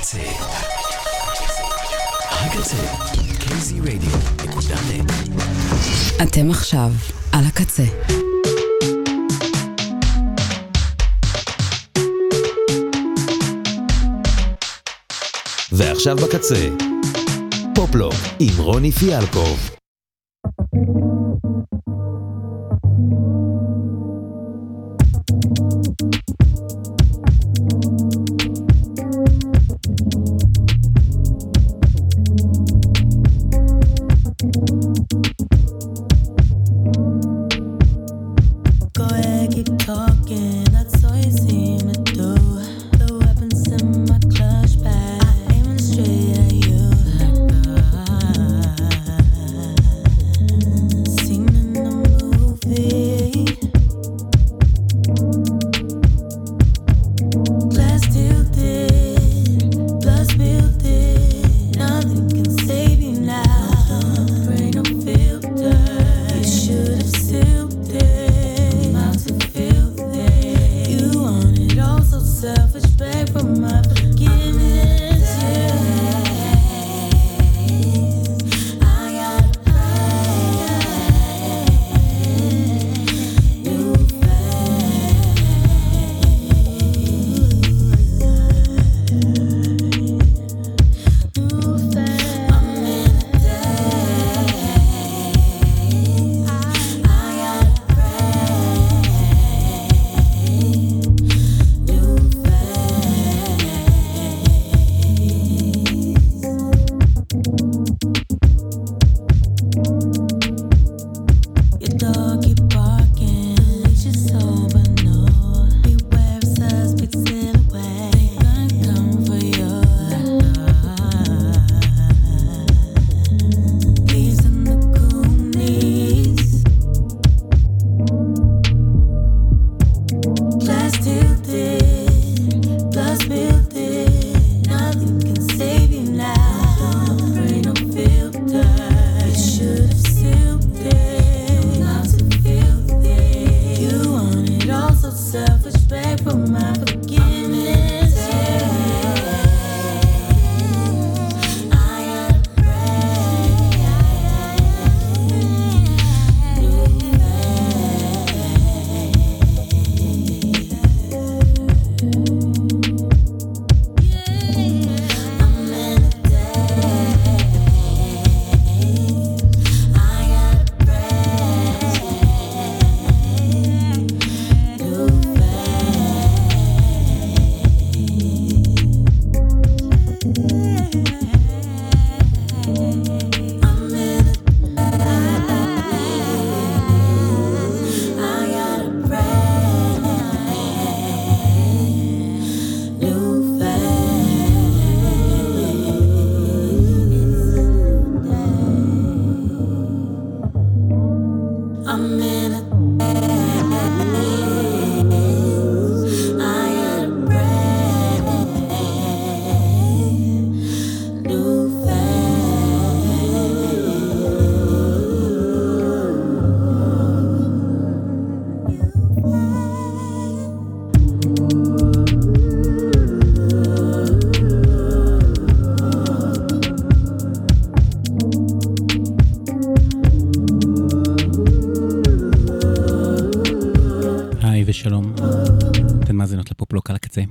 הקצה. הקצה, kzradio.net אתם עכשיו על הקצה. ועכשיו בקצה, פופלו עם רוני פיאלקוב. See.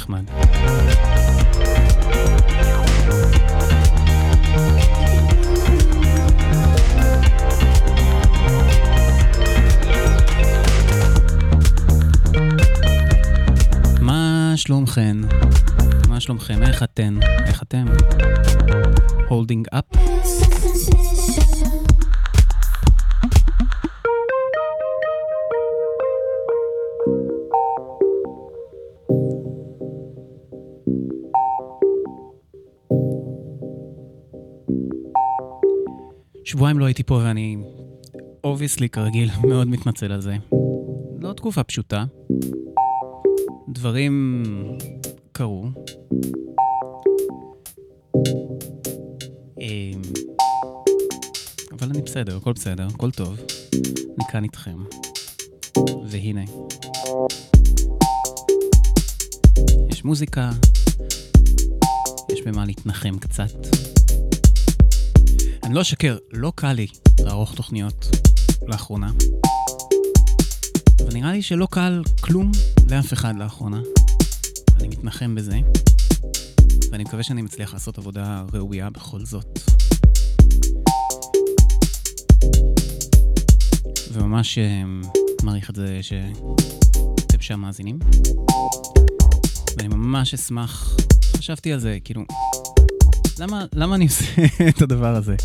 נחמד. מה שלומכן? מה שלומכם? איך אתן? איך אתם? הולדינג אפ? הייתי פה ואני obviously כרגיל מאוד מתנצל על זה. לא תקופה פשוטה. דברים קרו. אמ, אבל אני בסדר, הכל בסדר, הכל טוב. אני כאן איתכם. והנה. יש מוזיקה, יש במה להתנחם קצת. אני לא אשקר, לא קל לי לערוך תוכניות לאחרונה. אבל נראה לי שלא קל כלום לאף אחד לאחרונה. אני מתנחם בזה, ואני מקווה שאני מצליח לעשות עבודה ראויה בכל זאת. וממש אה, מעריך את זה שאתם שם מאזינים. ואני ממש אשמח, חשבתי על זה, כאילו, למה, למה אני עושה את הדבר הזה?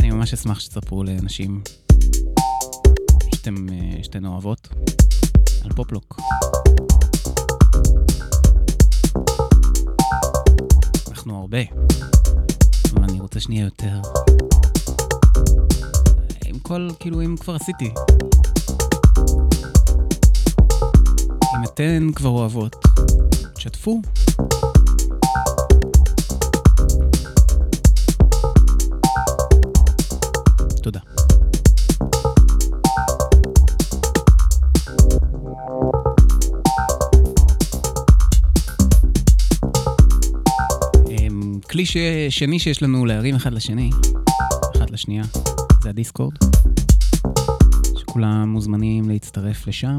אני ממש אשמח שתספרו לאנשים שאתם, אה, שאתן אוהבות על פופלוק. אנחנו הרבה, אבל אני רוצה שנהיה יותר. עם כל, כאילו, אם כבר עשיתי. אם אתן כבר אוהבות, תשתפו. כלי ש... שני שיש לנו להרים אחד לשני, אחד לשנייה, זה הדיסקורד. שכולם מוזמנים להצטרף לשם,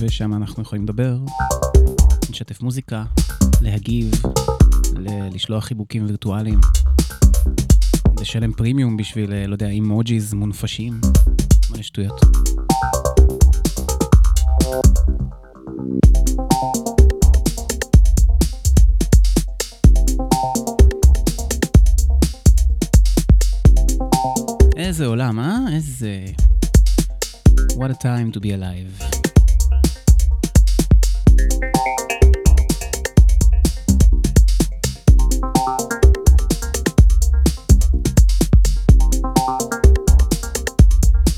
ושם אנחנו יכולים לדבר, לשתף מוזיקה, להגיב, ל- לשלוח חיבוקים וירטואליים, לשלם פרימיום בשביל, אה, לא יודע, אימוג'יז מונפשים, מלא שטויות. איזה... What a time to be alive.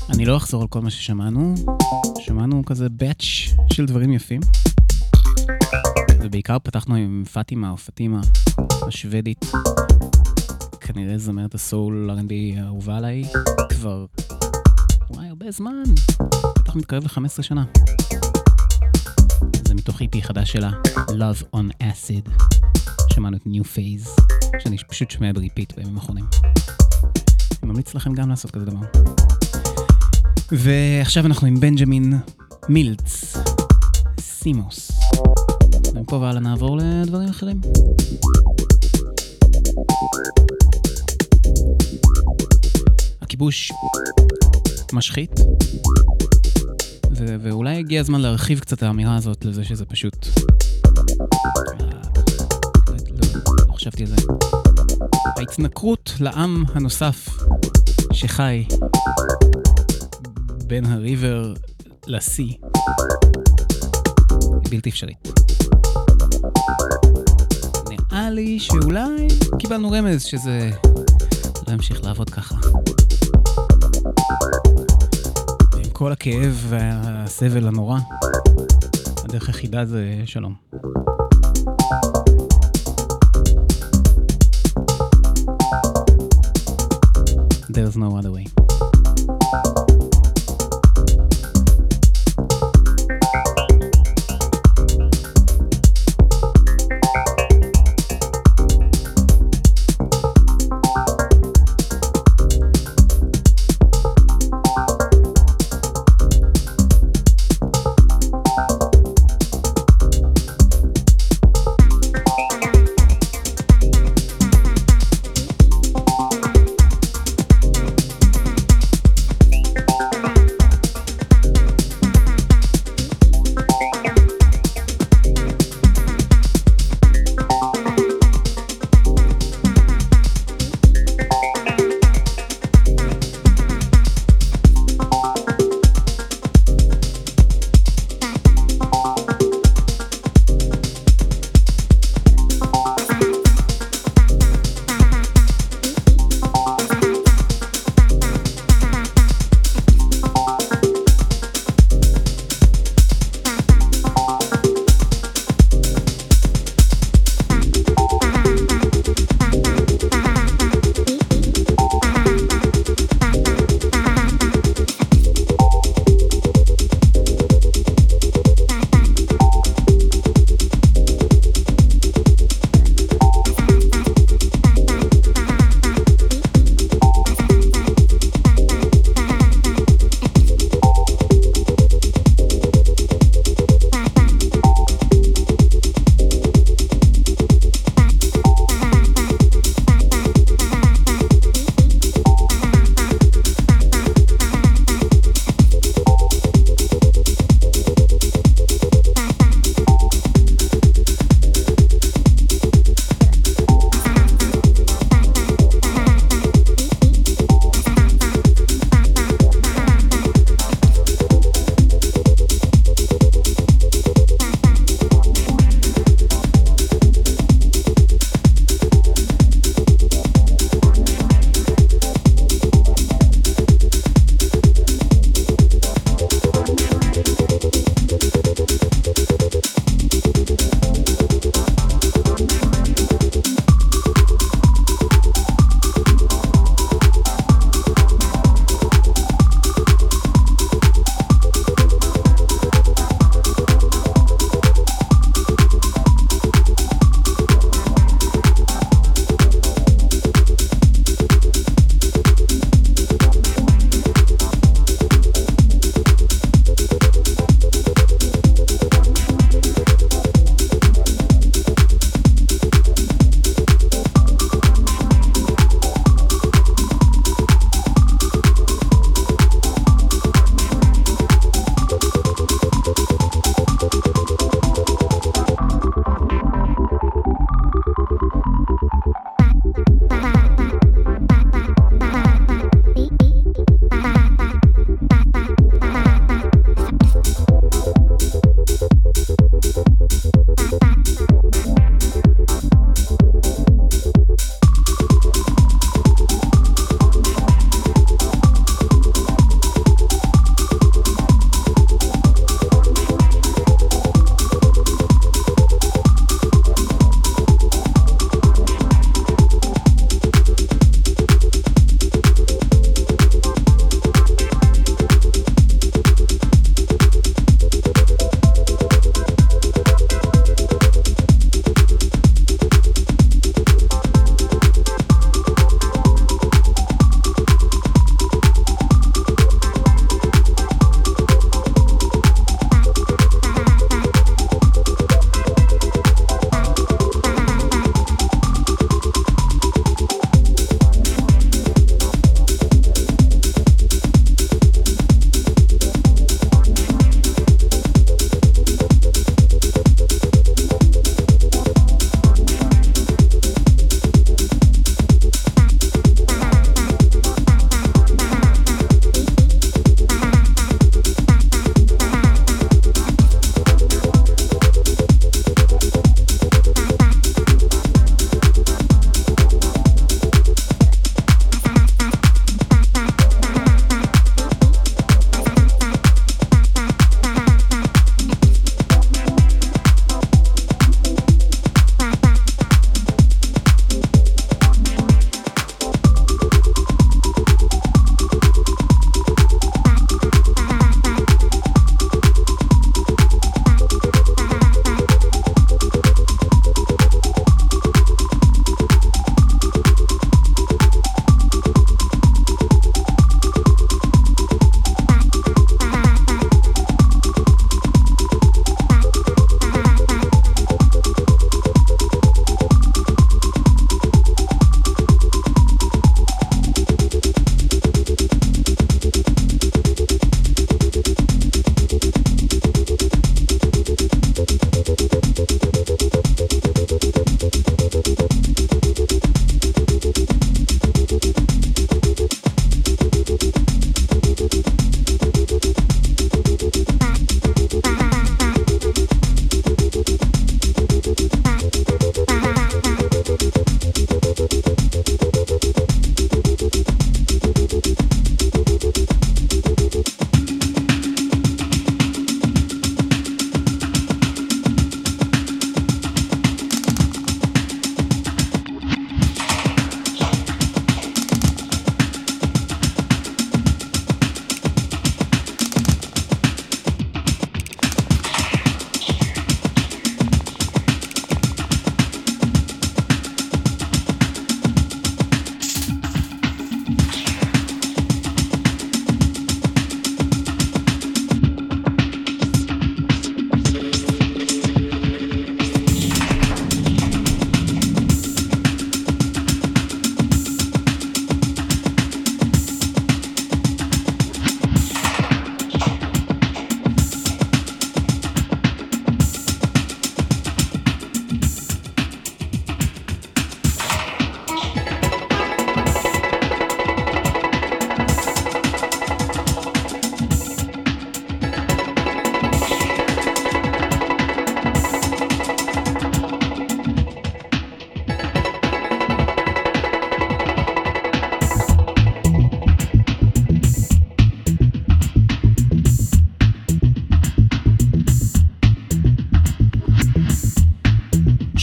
אני לא אחזור על כל מה ששמענו, שמענו כזה באץ' של דברים יפים. ובעיקר פתחנו עם פאטימה או פאטימה השוודית. כנראה זמרת הסול R&B האהובה עליי כבר, וואי, הרבה זמן. בטח מתקרב ל-15 שנה. זה מתוך EP חדש שלה, Love on Acid. שמענו את New Phase, שאני פשוט שומע ב repeat בימים האחרונים. אני ממליץ לכם גם לעשות כזה דבר. ועכשיו אנחנו עם בנג'מין מילץ, סימוס. ומפה והלאה נעבור לדברים אחרים. הכיבוש משחית, ו- ואולי הגיע הזמן להרחיב קצת האמירה הזאת לזה שזה פשוט... אה, לא חשבתי על זה. ההתנכרות לעם הנוסף שחי בין הריבר לשיא היא בלתי אפשרית. נראה לי שאולי קיבלנו רמז שזה לא ימשיך לעבוד ככה. כל הכאב והסבל הנורא, הדרך היחידה זה שלום. There's no other way.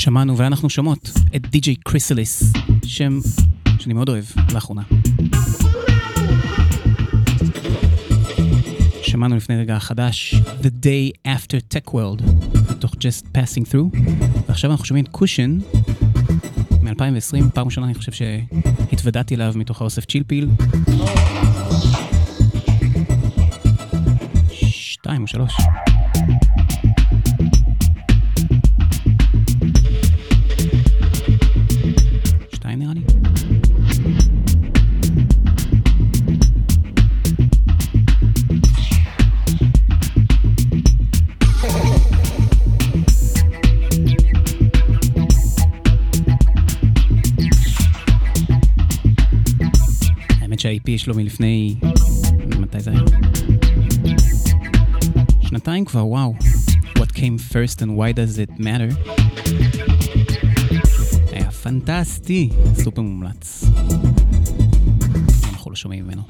שמענו ואנחנו שומעות את די.ג'יי קריסליס, שם שאני מאוד אוהב לאחרונה. שמענו לפני רגע חדש, The Day After Tech World, בתוך Just Passing Through, ועכשיו אנחנו שומעים את קושן מ-2020, פעם ראשונה אני חושב שהתוודעתי אליו מתוך האוסף צ'ילפיל. שתיים או שלוש. שלו מלפני... מתי זה היה? שנתיים כבר, וואו. What came first and why does it matter? היה פנטסטי, סופר מומלץ. אנחנו לא שומעים ממנו.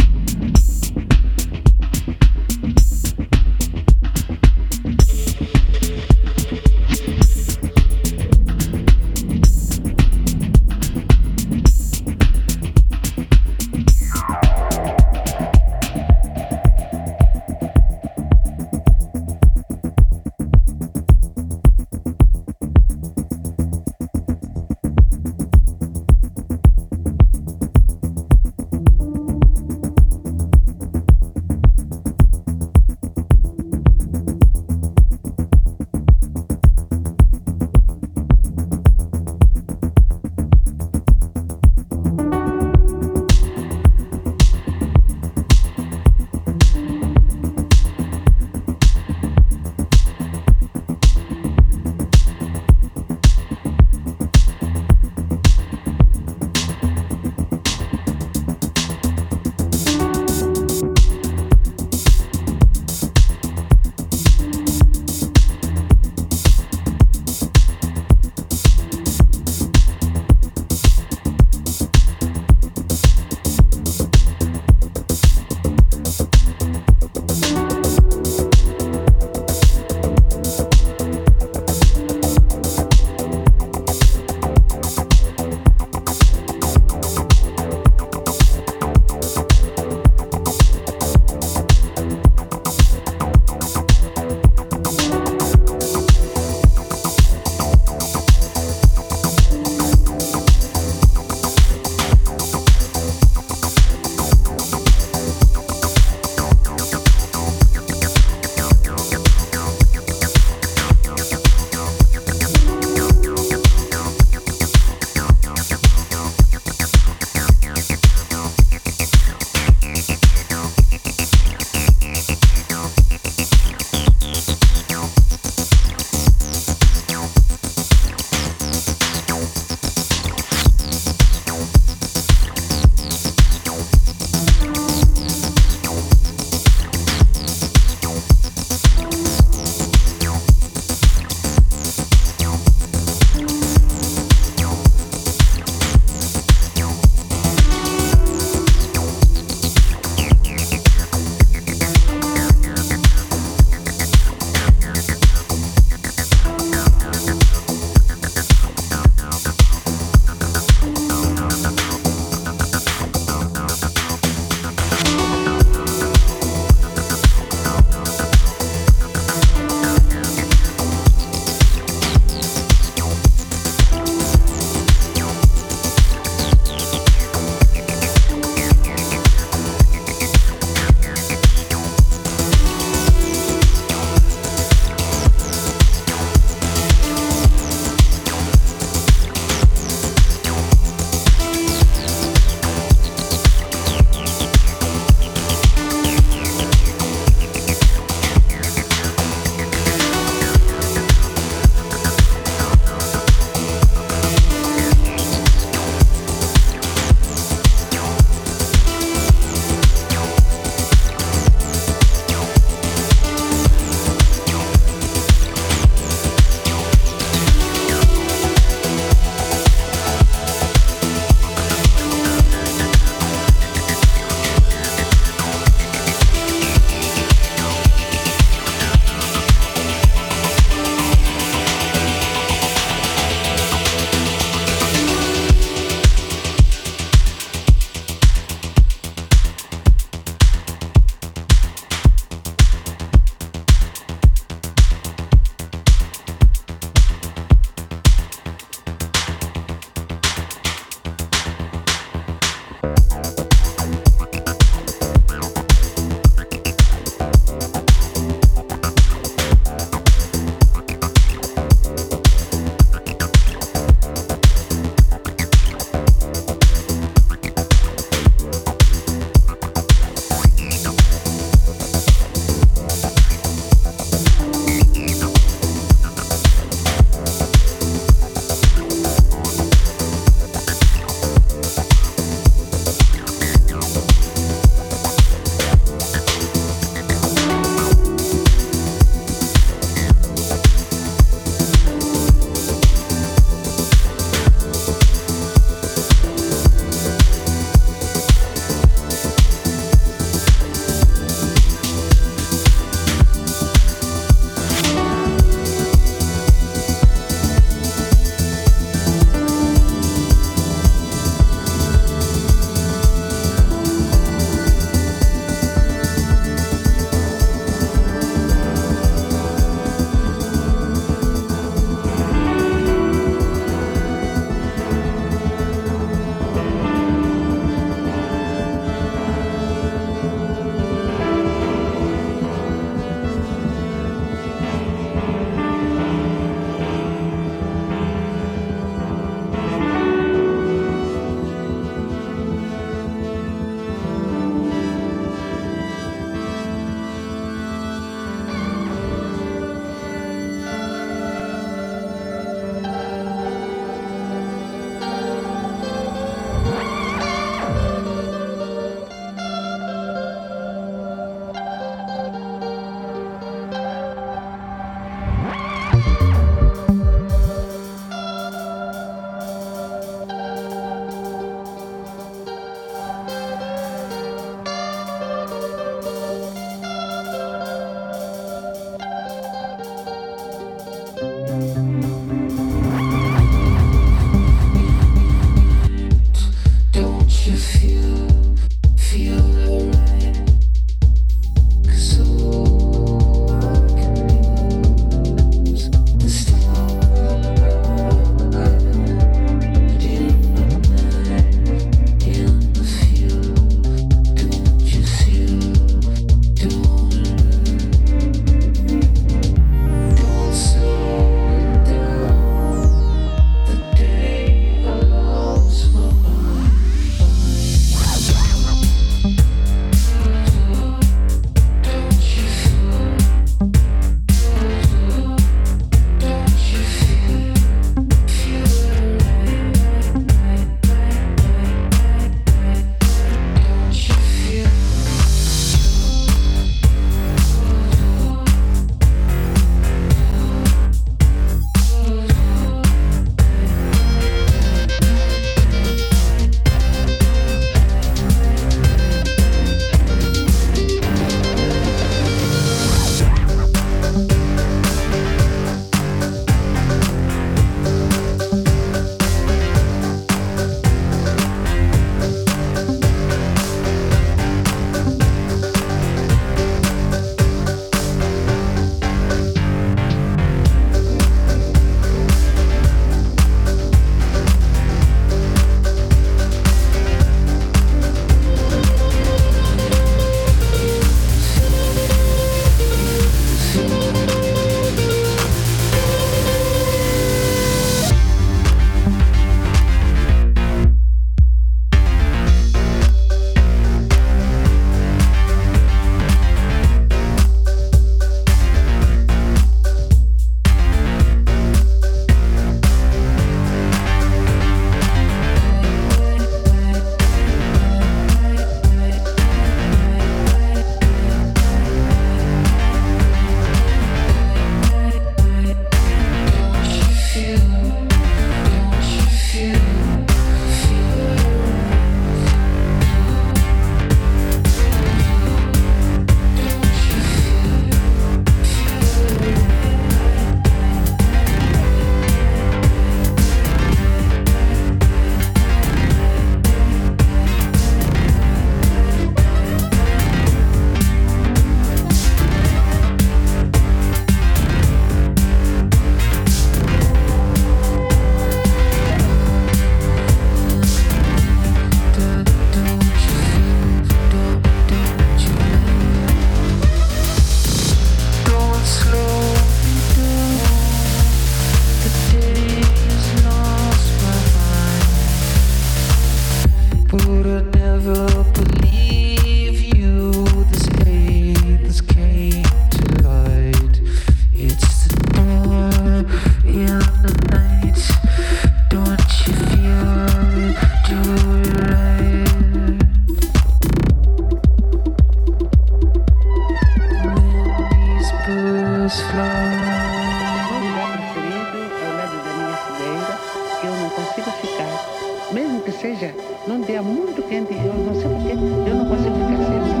Seja num dia muito quente, eu não sei porquê, eu não consigo ficar sempre.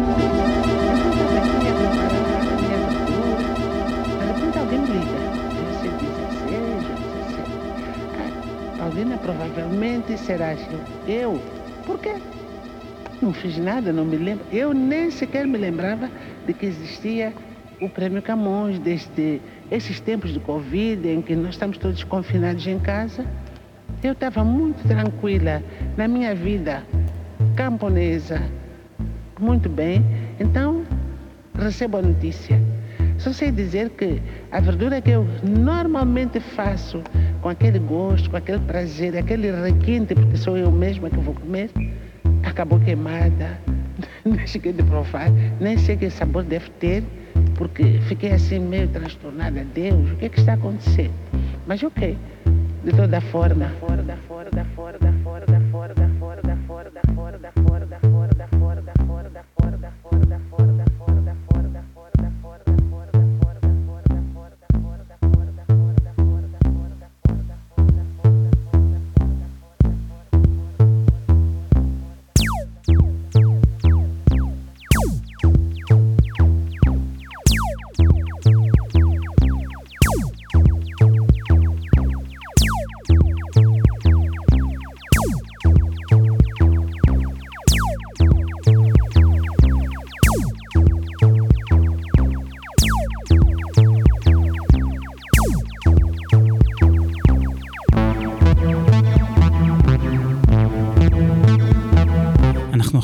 De alguém me liga. Eu sei 16 ou 17. Ah, Paulina, provavelmente serás eu. Eu? Por quê? Não fiz nada, não me lembro. Eu nem sequer me lembrava de que existia o Prêmio Camões, desde esses tempos de Covid, em que nós estamos todos confinados em casa. Eu estava muito tranquila na minha vida camponesa, muito bem. Então, recebo a notícia. Só sei dizer que a verdura que eu normalmente faço com aquele gosto, com aquele prazer, aquele requinte, porque sou eu mesma que vou comer, acabou queimada. Nem cheguei de provar, nem sei que sabor deve ter, porque fiquei assim meio transtornada. Deus, o que, é que está acontecendo? Mas ok, de toda forma.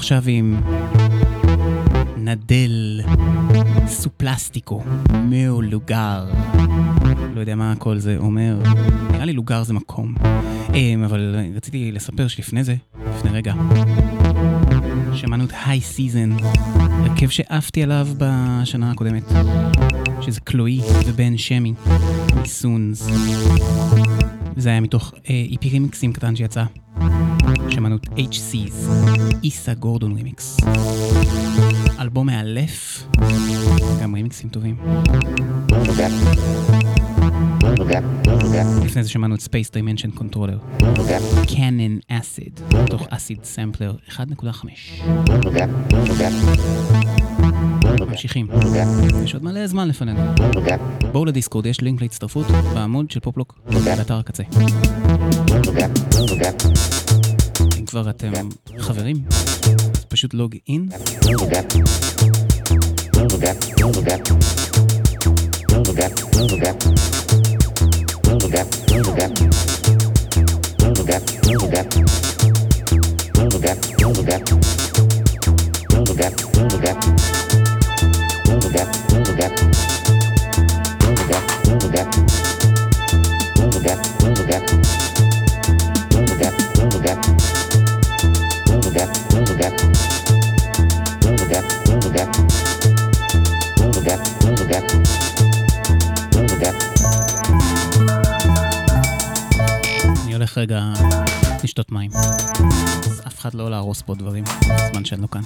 עכשיו עם נדל סופלסטיקו, מאו לוגר. לא יודע מה כל זה אומר, נראה לי לוגר זה מקום. אמ, אבל רציתי לספר שלפני זה, לפני רגע, שמענו את היי סיזן, הרכב שעפתי עליו בשנה הקודמת, שזה קלואי ובן שמי, מסונס. זה היה מתוך איפי רימיקסים קטן שיצא. שמענו את HC's, איסה גורדון רימיקס. אלבום מאלף, גם רימיקסים טובים. לפני זה שמענו את Space Dimension Controller, Canon Acid, מתוך אסיד סמפלר 1.5. ממשיכים, יש עוד מלא זמן לפנינו. בואו לדיסקורד, יש לינק להצטרפות בעמוד של פופלוק, באתר הקצה. אם כבר אתם חברים, אז פשוט לוג אין. אני הולך רגע לשתות מים. אז אף אחד לא להרוס פה דברים בזמן שאני לא כאן.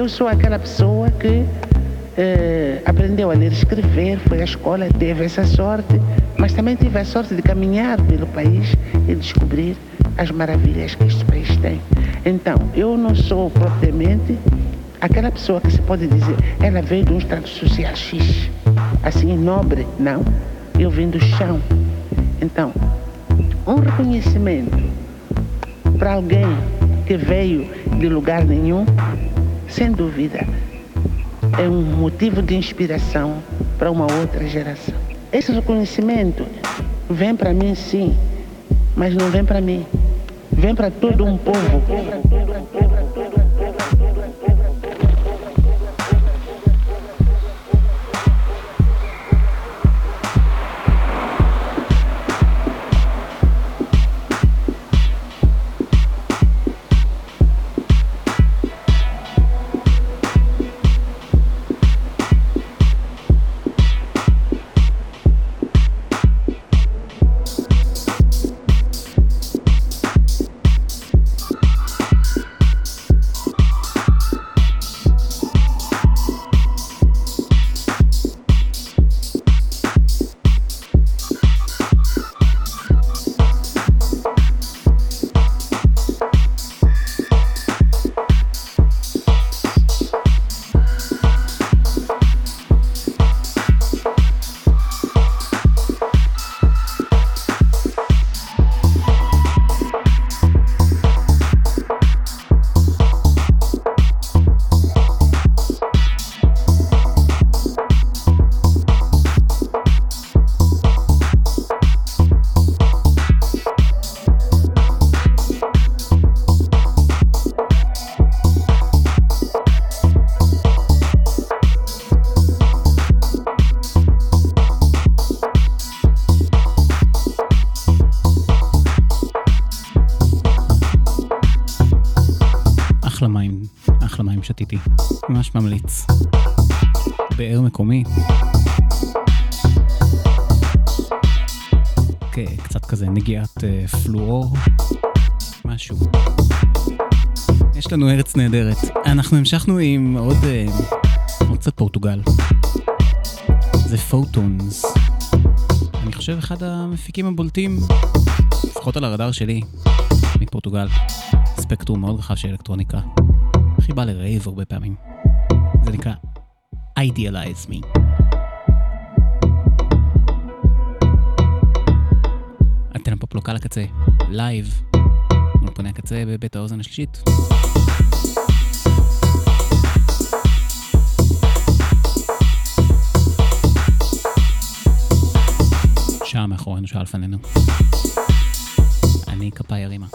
Eu sou aquela pessoa que eh, aprendeu a ler e escrever, foi à escola, teve essa sorte, mas também tive a sorte de caminhar pelo país e descobrir as maravilhas que este país tem. Então, eu não sou propriamente aquela pessoa que se pode dizer, ela veio de um estado social X, assim, nobre, não. Eu vim do chão. Então, um reconhecimento para alguém que veio de lugar nenhum, sem dúvida, é um motivo de inspiração para uma outra geração. Esse reconhecimento vem para mim, sim, mas não vem para mim. Vem para todo um povo. באר מקומי. כן, קצת כזה נגיעת אה, פלואור. משהו. יש לנו ארץ נהדרת. אנחנו המשכנו עם אה, עוד קצת פורטוגל. זה פוטונס. אני חושב אחד המפיקים הבולטים, לפחות על הרדאר שלי, מפורטוגל. ספקטרום מאוד רחב של אלקטרוניקה. הכי בא לרייב הרבה פעמים. זה נקרא Idealize Me. אנטנה Pop Lock על הקצה, לייב, אולפני הקצה בבית האוזן השלישית. שעה מאחורינו, שעה לפנינו. אני כפאי הרימה.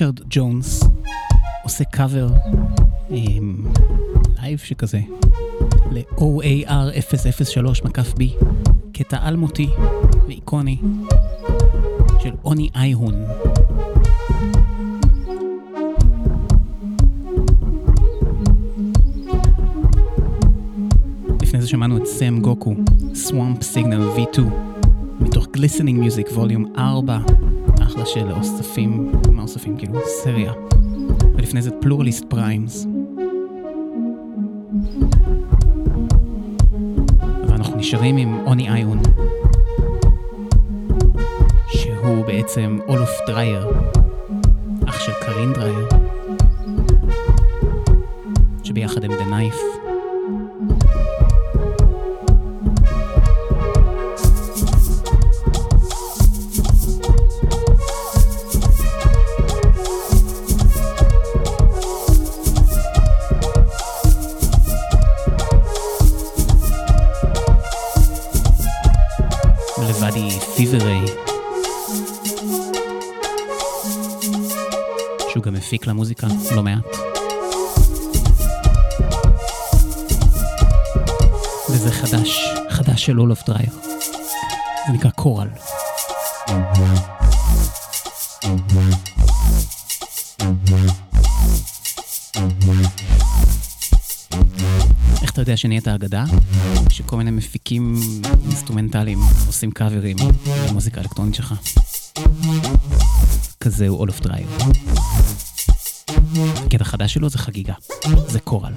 ריצ'רד ג'ונס עושה קאבר לייב שכזה ל-OAR 003 מקף B, קטע אלמותי ואיקוני של עוני אייהון. לפני זה שמענו את סם גוקו, Swamp Signal V2, מתוך Glistening Music volume 4, אחלה של אוספים, מה אוספים? כאילו סריה. ולפני זה פלורליסט פריימס. ואנחנו נשארים עם עוני איון, שהוא בעצם אולוף דרייר, אח של קרין דרייר, שביחד הם The Knife. לבדי פיברי, שהוא גם מפיק למוזיקה לא מעט. וזה חדש, חדש של אולוף דרייר. זה נקרא קורל. איך יודע שנהיית אגדה? שכל מיני מפיקים אינסטרומנטליים עושים קאברים למוזיקה האלקטרונית שלך. כזה הוא אולוף דרייר. הקטע החדש שלו זה חגיגה, זה קורל.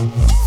Mm-hmm.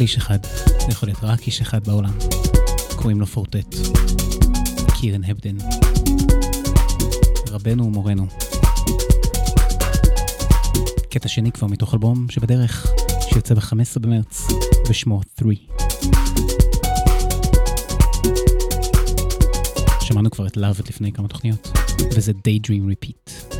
רק איש אחד. זה יכול להיות רק איש אחד בעולם. קוראים לו פורטט. קירן הבדן. רבנו ומורנו. קטע שני כבר מתוך אלבום שבדרך, שיוצא ב-15 במרץ, ושמו 3. שמענו כבר את לאוות לפני כמה תוכניות, וזה Daydream Repeat.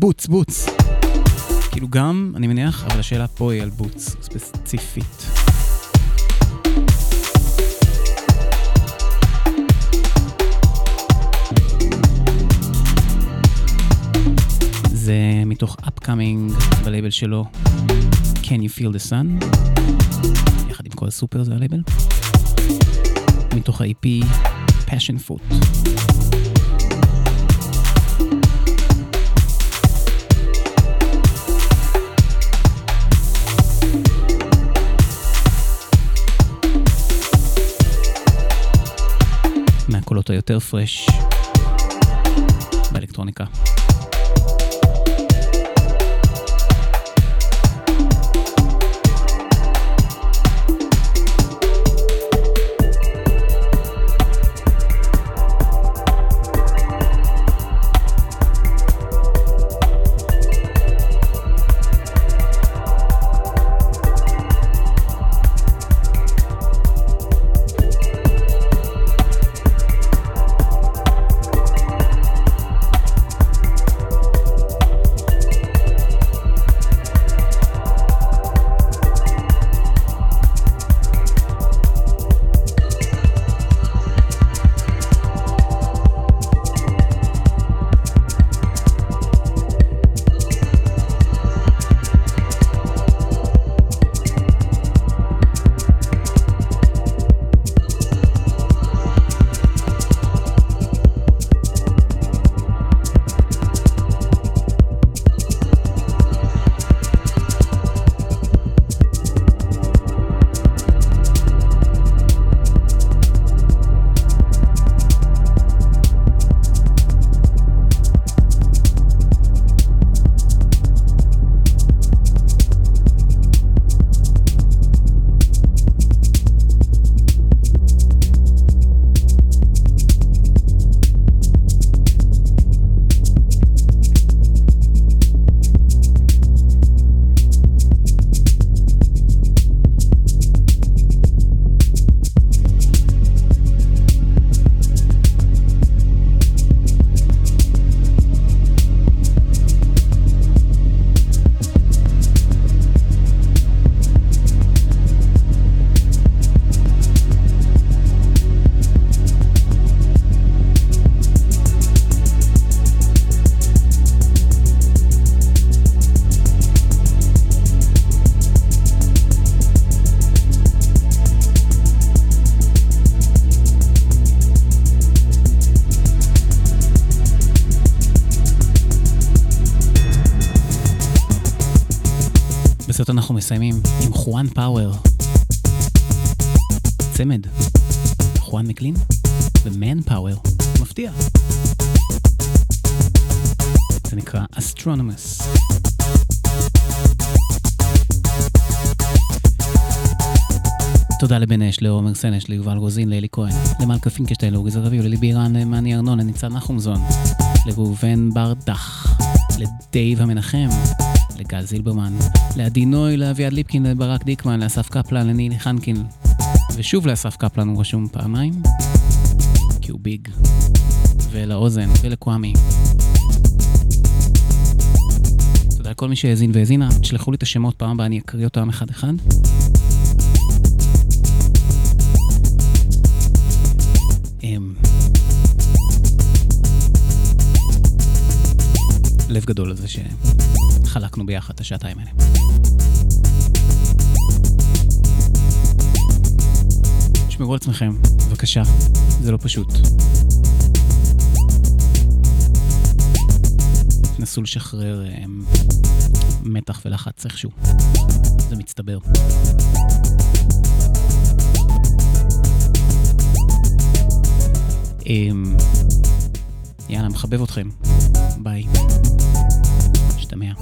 בוטס, בוטס. כאילו גם, אני מניח, אבל השאלה פה היא על בוטס, ספציפית. זה מתוך upcoming בלייבל שלו, Can You Feel the Sun, יחד עם כל הסופר זה הלייבל. מתוך ה-EP Passion Fruit. היותר פרש באלקטרוניקה. אנחנו מסיימים עם חואן פאוור. צמד. חואן מקלין ומן פאוור. מפתיע. זה נקרא אסטרונומוס. תודה לבן אש, לעומר סנש, ליובל רוזין, לאלי כהן, למלכה פינקשטיין, לאורי זרביב, ללי בירן, למאני ארנון, לניצן נחומזון, לראובן בר דח, לדייב המנחם, לגל זילברמן, לעדי נוי, לאביעד ליפקין, לברק דיקמן, לאסף קפלן, לנילי חנקין, ושוב לאסף קפלן הוא רשום פעמיים, כי הוא ביג, ולאוזן, ולקוואמי. תודה לכל מי שהאזין והאזינה, תשלחו לי את השמות פעם הבאה, אני אקריא אותם אחד-אחד. אמ, לב גדול על זה שחלקנו ביחד את השעתיים האלה. תשמרו על עצמכם, בבקשה, זה לא פשוט. תנסו לשחרר אמ, מתח ולחץ איכשהו. זה מצטבר. אמ, יאללה, מחבב אתכם. ביי. 怎么样？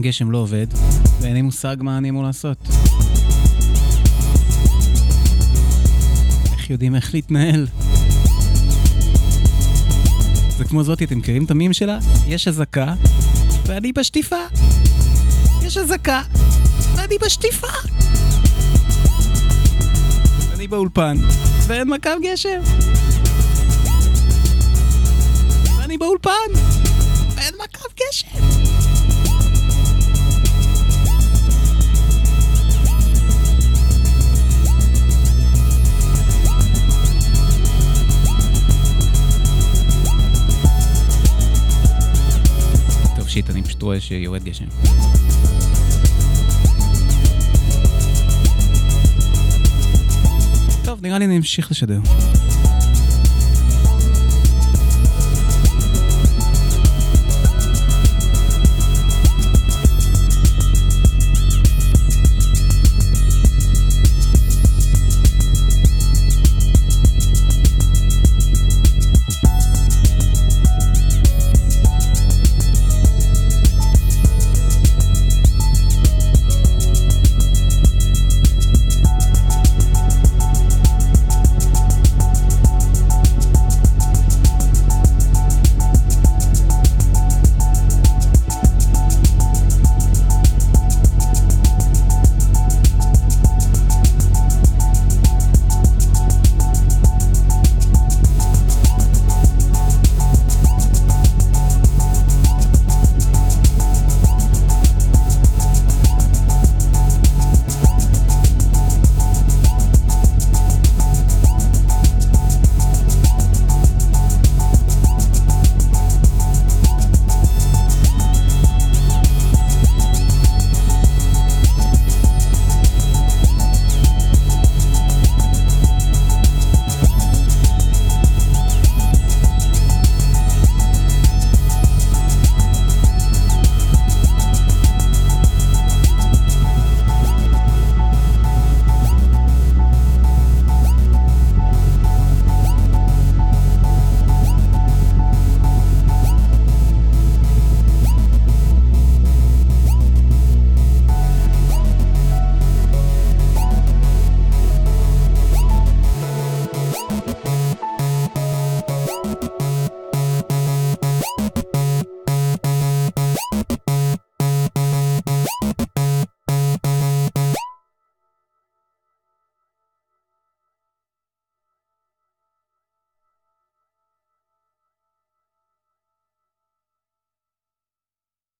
מכ"ם גשם לא עובד, ואין לי מושג מה אני אמור לעשות. איך יודעים איך להתנהל? זה כמו זאתי, אתם מכירים את המים שלה? יש אזעקה, ואני בשטיפה. יש אזעקה, ואני בשטיפה. אני באולפן, ואין מכ"ם גשם. ואני באולפן, פשוט רואה שיורד גשם. טוב, נראה לי אני אמשיך לשדר.